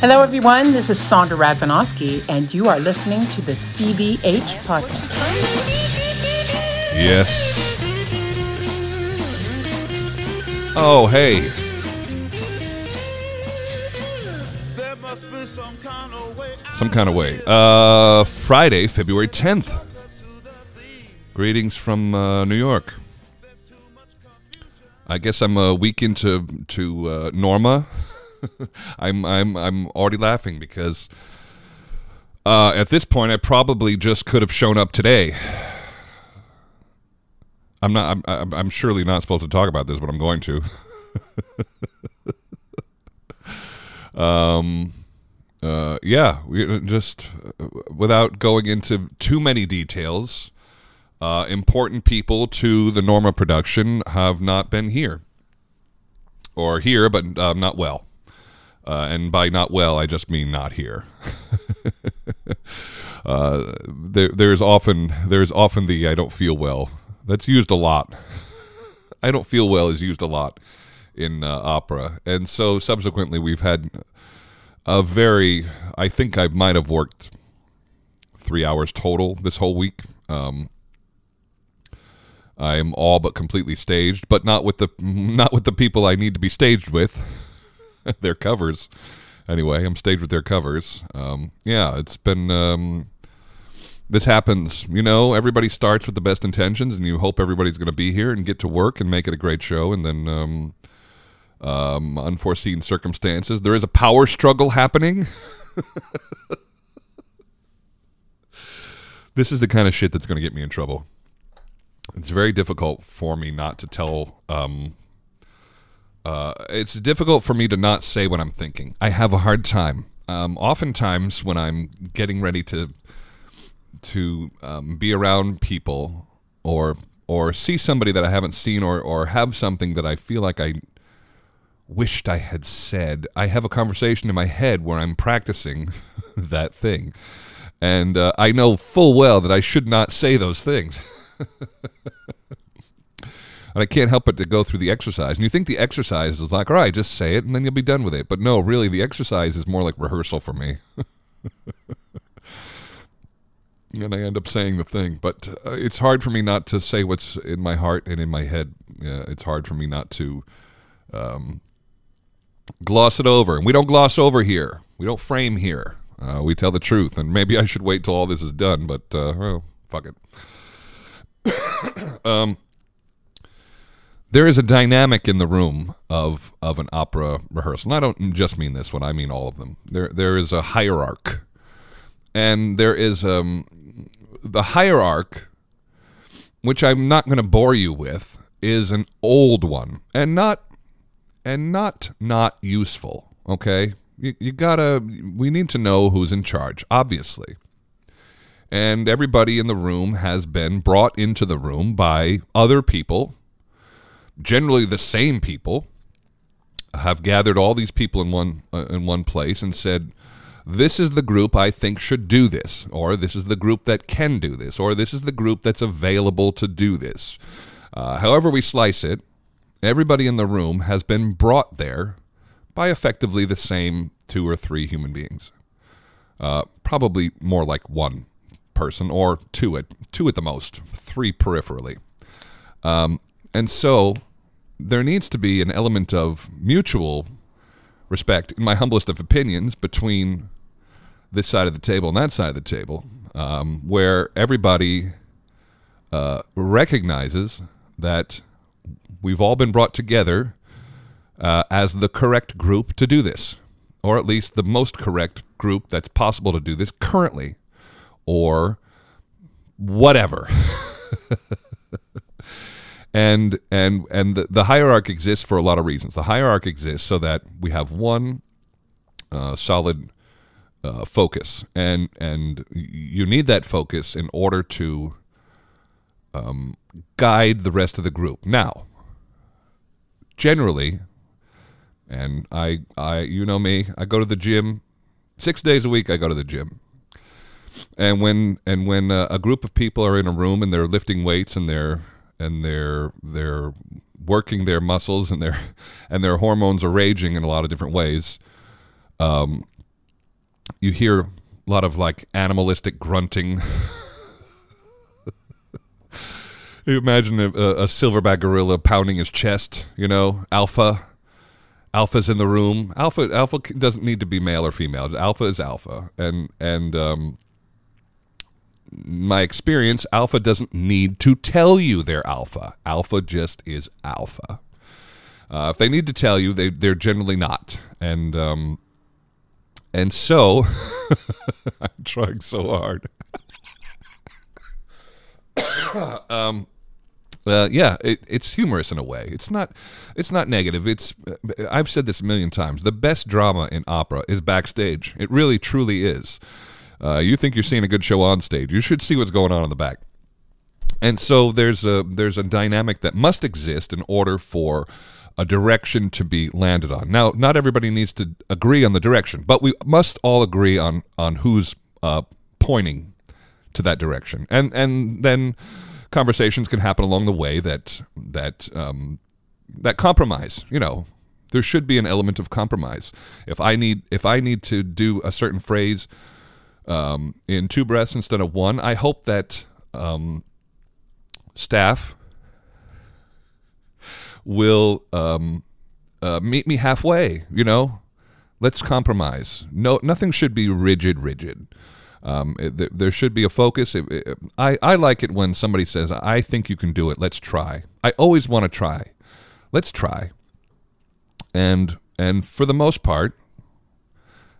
Hello, everyone. This is Sondra Radvanovsky, and you are listening to the CBH podcast. Yes. Oh, hey. Some kind of way. Uh, Friday, February 10th. Greetings from uh, New York. I guess I'm a week into to uh, Norma. I'm I'm I'm already laughing because uh, at this point I probably just could have shown up today. I'm not. I'm, I'm, surely not supposed to talk about this, but I'm going to. um. Uh. Yeah. We just uh, without going into too many details. Uh, important people to the Norma production have not been here, or here, but uh, not well. Uh, and by not well, I just mean not here. uh, there, there's often there's often the I don't feel well. That's used a lot. I don't feel well is used a lot in uh, opera, and so subsequently we've had a very. I think I might have worked three hours total this whole week. Um, I'm all but completely staged, but not with the not with the people I need to be staged with. their covers. Anyway, I'm staged with their covers. Um, yeah, it's been. Um, this happens, you know. Everybody starts with the best intentions, and you hope everybody's going to be here and get to work and make it a great show. And then, um, um, unforeseen circumstances. There is a power struggle happening. this is the kind of shit that's going to get me in trouble. It's very difficult for me not to tell. Um, uh, it's difficult for me to not say what I'm thinking. I have a hard time. Um, oftentimes, when I'm getting ready to to um, be around people or or see somebody that I haven't seen or or have something that I feel like I wished I had said, I have a conversation in my head where I'm practicing that thing, and uh, I know full well that I should not say those things. and I can't help but to go through the exercise. And you think the exercise is like, all right, just say it and then you'll be done with it. But no, really, the exercise is more like rehearsal for me. and I end up saying the thing. But uh, it's hard for me not to say what's in my heart and in my head. Uh, it's hard for me not to um, gloss it over. And we don't gloss over here. We don't frame here. Uh, we tell the truth. And maybe I should wait till all this is done. But uh, well, fuck it. um, there is a dynamic in the room of of an opera rehearsal. And I don't just mean this one; I mean all of them. There there is a hierarch, and there is um the hierarch, which I'm not going to bore you with, is an old one and not and not not useful. Okay, you, you gotta. We need to know who's in charge, obviously. And everybody in the room has been brought into the room by other people. Generally the same people have gathered all these people in one uh, in one place and said this is the group I think should do this or this is the group that can do this or this is the group that's available to do this. Uh, however we slice it everybody in the room has been brought there by effectively the same two or three human beings. Uh, probably more like one person or two at two at the most three peripherally. Um, and so there needs to be an element of mutual respect, in my humblest of opinions, between this side of the table and that side of the table, um, where everybody uh, recognizes that we've all been brought together uh, as the correct group to do this, or at least the most correct group that's possible to do this currently, or whatever. and and and the, the hierarchy exists for a lot of reasons. The hierarchy exists so that we have one uh, solid uh, focus, and and you need that focus in order to um, guide the rest of the group. Now, generally, and I I you know me, I go to the gym six days a week. I go to the gym. And when and when uh, a group of people are in a room and they're lifting weights and they're and they're they're working their muscles and their and their hormones are raging in a lot of different ways. Um, you hear a lot of like animalistic grunting. you imagine a, a silverback gorilla pounding his chest. You know, alpha. Alpha's in the room. Alpha alpha doesn't need to be male or female. Alpha is alpha, and and um, my experience, alpha doesn't need to tell you they're alpha. Alpha just is alpha. Uh, if they need to tell you, they they're generally not, and um, and so I'm trying so hard. um, uh, yeah, it, it's humorous in a way. It's not, it's not negative. It's, I've said this a million times. The best drama in opera is backstage. It really, truly is. Uh, you think you're seeing a good show on stage. You should see what's going on in the back. And so there's a there's a dynamic that must exist in order for a direction to be landed on. Now, not everybody needs to agree on the direction, but we must all agree on on who's uh, pointing to that direction, and and then conversations can happen along the way that that um, that compromise. You know, there should be an element of compromise. If I need if I need to do a certain phrase um, in two breaths instead of one, I hope that um, staff will um, uh, meet me halfway. You know, let's compromise. No, nothing should be rigid, rigid. Um, it, there should be a focus. It, it, I, I like it when somebody says, I think you can do it. Let's try. I always want to try. Let's try. And and for the most part,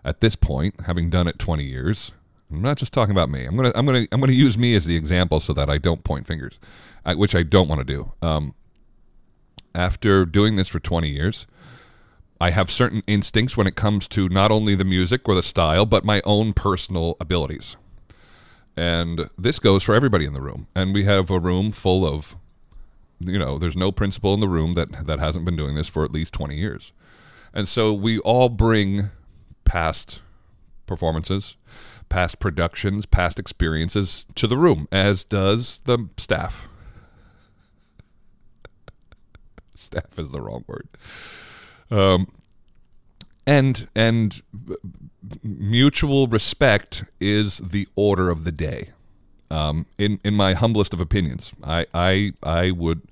at this point, having done it 20 years, I'm not just talking about me. I'm gonna I'm gonna I'm gonna use me as the example so that I don't point fingers, which I don't want to do. Um, after doing this for 20 years, I have certain instincts when it comes to not only the music or the style, but my own personal abilities. And this goes for everybody in the room. And we have a room full of, you know, there's no principal in the room that, that hasn't been doing this for at least 20 years. And so we all bring past performances, past productions, past experiences to the room, as does the staff. staff is the wrong word. Um, and and mutual respect is the order of the day. Um, in in my humblest of opinions, I I I would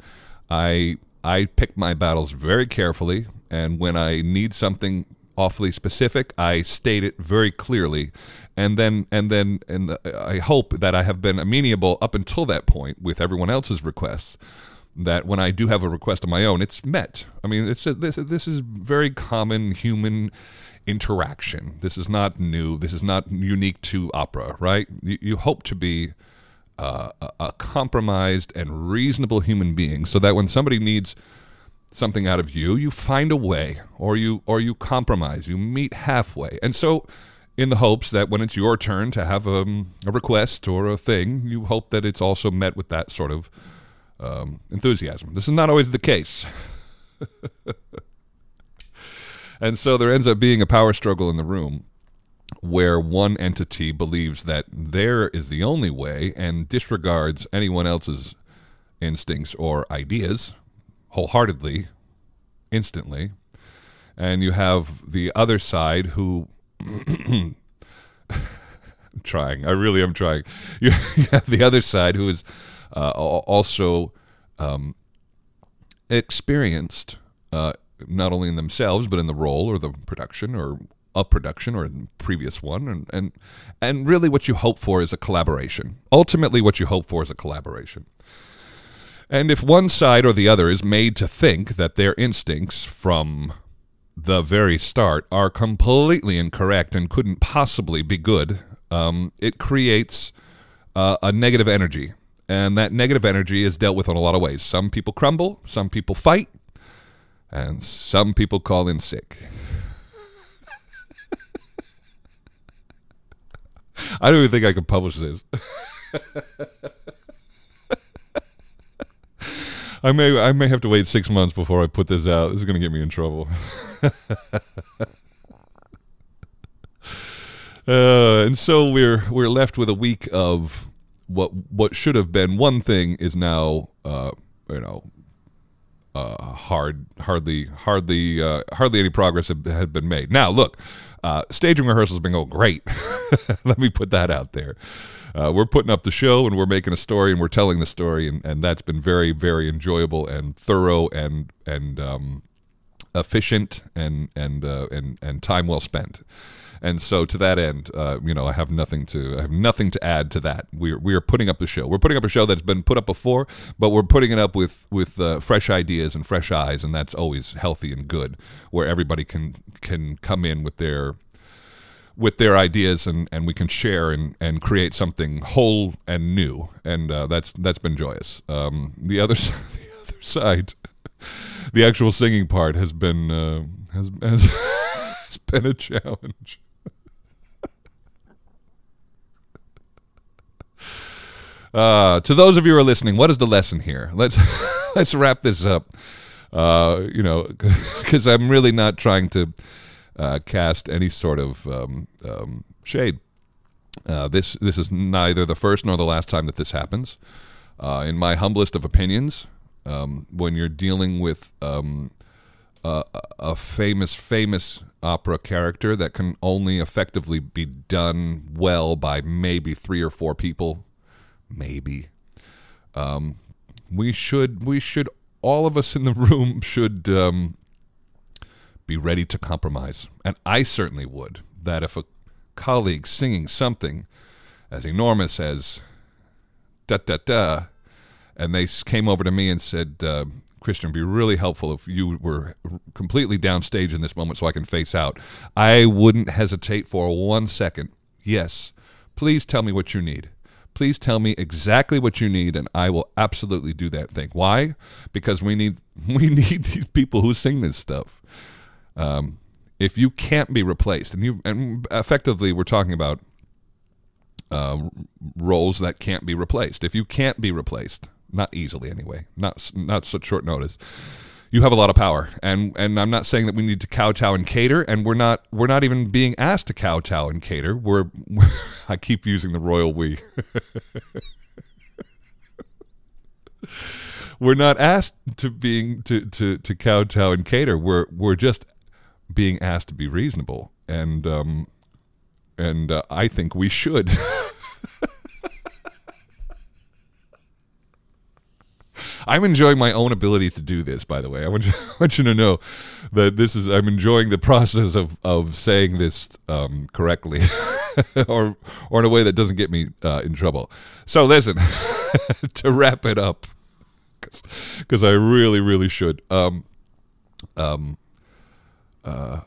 I I pick my battles very carefully, and when I need something awfully specific, I state it very clearly, and then and then and I hope that I have been amenable up until that point with everyone else's requests that when I do have a request of my own, it's met. I mean, it's a, this this is very common human interaction. This is not new. This is not unique to opera, right? You, you hope to be uh, a, a compromised and reasonable human being, so that when somebody needs something out of you, you find a way, or you or you compromise. You meet halfway, and so. In the hopes that when it's your turn to have a, um, a request or a thing, you hope that it's also met with that sort of um, enthusiasm. This is not always the case. and so there ends up being a power struggle in the room where one entity believes that there is the only way and disregards anyone else's instincts or ideas wholeheartedly, instantly. And you have the other side who. Trying. I really am trying. You have the other side who is uh, also um, experienced uh, not only in themselves but in the role or the production or a production or a previous one and, and and really what you hope for is a collaboration ultimately what you hope for is a collaboration and if one side or the other is made to think that their instincts from the very start are completely incorrect and couldn't possibly be good um, it creates uh, a negative energy and that negative energy is dealt with in a lot of ways. Some people crumble, some people fight, and some people call in sick. I don't even think I could publish this. I may I may have to wait six months before I put this out. This is going to get me in trouble. uh, and so we're we're left with a week of what what should have been one thing is now uh, you know uh, hard, hardly, hardly, uh, hardly any progress had, been made. Now, look, uh, staging rehearsals been going great. Let me put that out there. Uh, we're putting up the show and we're making a story and we're telling the story, and, and that's been very, very enjoyable and thorough and and um, efficient and and uh, and and time well spent. And so, to that end, uh, you know, I have nothing to I have nothing to add to that. We're we are putting up the show. We're putting up a show that's been put up before, but we're putting it up with with uh, fresh ideas and fresh eyes, and that's always healthy and good. Where everybody can can come in with their with their ideas and, and we can share and, and create something whole and new and uh, that's that's been joyous. Um, the other the other side, the actual singing part has been uh, has has, has been a challenge. Uh, to those of you who are listening, what is the lesson here? Let's let's wrap this up. Uh, you know, because I'm really not trying to uh, cast any sort of um, um, shade. Uh, this this is neither the first nor the last time that this happens. Uh, in my humblest of opinions, um, when you're dealing with um, a, a famous famous opera character that can only effectively be done well by maybe three or four people, maybe. Um, we should we should all of us in the room should um, be ready to compromise. And I certainly would. That if a colleague singing something as enormous as da da da, and they came over to me and said, uh, Christian, be really helpful if you were completely downstage in this moment so I can face out. I wouldn't hesitate for one second. Yes, please tell me what you need. Please tell me exactly what you need, and I will absolutely do that thing. Why? Because we need we need these people who sing this stuff. Um, if you can't be replaced, and you and effectively we're talking about uh, roles that can't be replaced. If you can't be replaced, not easily anyway, not not such short notice, you have a lot of power. And and I'm not saying that we need to kowtow and cater, and we're not we're not even being asked to kowtow and cater. We're I keep using the royal we. we're not asked to being to to to kowtow and cater. We're we're just being asked to be reasonable, and um, and uh, I think we should. I'm enjoying my own ability to do this. By the way, I want you, I want you to know that this is I'm enjoying the process of of saying this um, correctly, or or in a way that doesn't get me uh, in trouble. So listen, to wrap it up, because I really really should. Um, um, uh,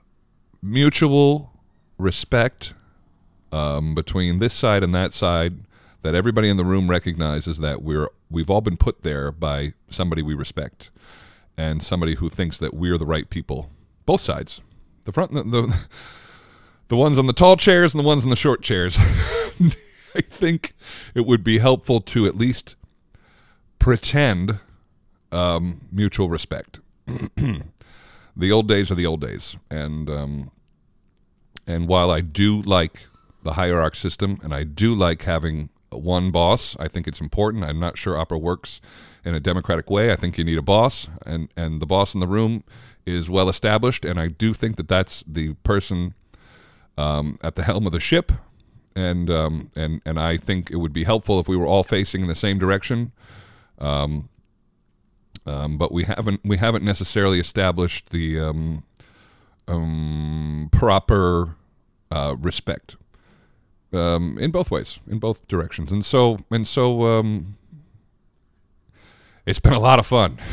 mutual respect um, between this side and that side that everybody in the room recognizes that we're we've all been put there by somebody we respect and somebody who thinks that we're the right people both sides the front the, the, the ones on the tall chairs and the ones on the short chairs. I think it would be helpful to at least pretend um, mutual respect. The old days are the old days, and um, and while I do like the hierarch system, and I do like having one boss, I think it's important. I'm not sure opera works in a democratic way. I think you need a boss, and and the boss in the room is well established, and I do think that that's the person um, at the helm of the ship, and um, and and I think it would be helpful if we were all facing in the same direction. Um, um, but we haven't we haven't necessarily established the um, um, proper uh, respect um, in both ways, in both directions, and so and so um, it's been a lot of fun.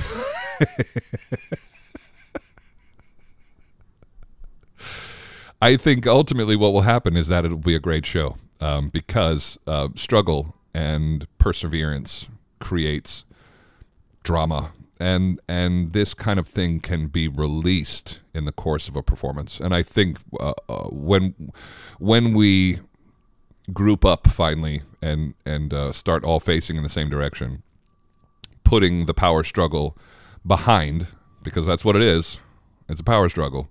I think ultimately what will happen is that it'll be a great show um, because uh, struggle and perseverance creates drama. And and this kind of thing can be released in the course of a performance. And i think uh, uh, when when we group up finally and and uh, start all facing in the same direction putting the power struggle behind because that's what it is. It's a power struggle.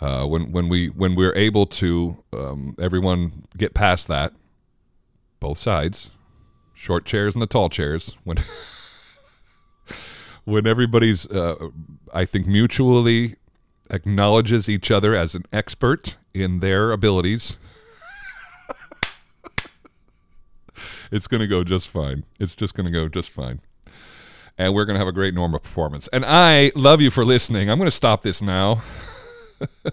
Uh, when when we when we're able to um, everyone get past that both sides short chairs and the tall chairs when when everybody's, uh, I think, mutually acknowledges each other as an expert in their abilities, it's going to go just fine. It's just going to go just fine. And we're going to have a great Norma performance. And I love you for listening. I'm going to stop this now.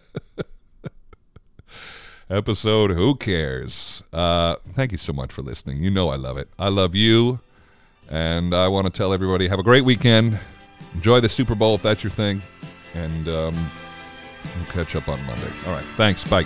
Episode Who Cares? Uh, thank you so much for listening. You know I love it. I love you. And I want to tell everybody have a great weekend. Enjoy the Super Bowl if that's your thing. And um, we'll catch up on Monday. All right. Thanks. Bye.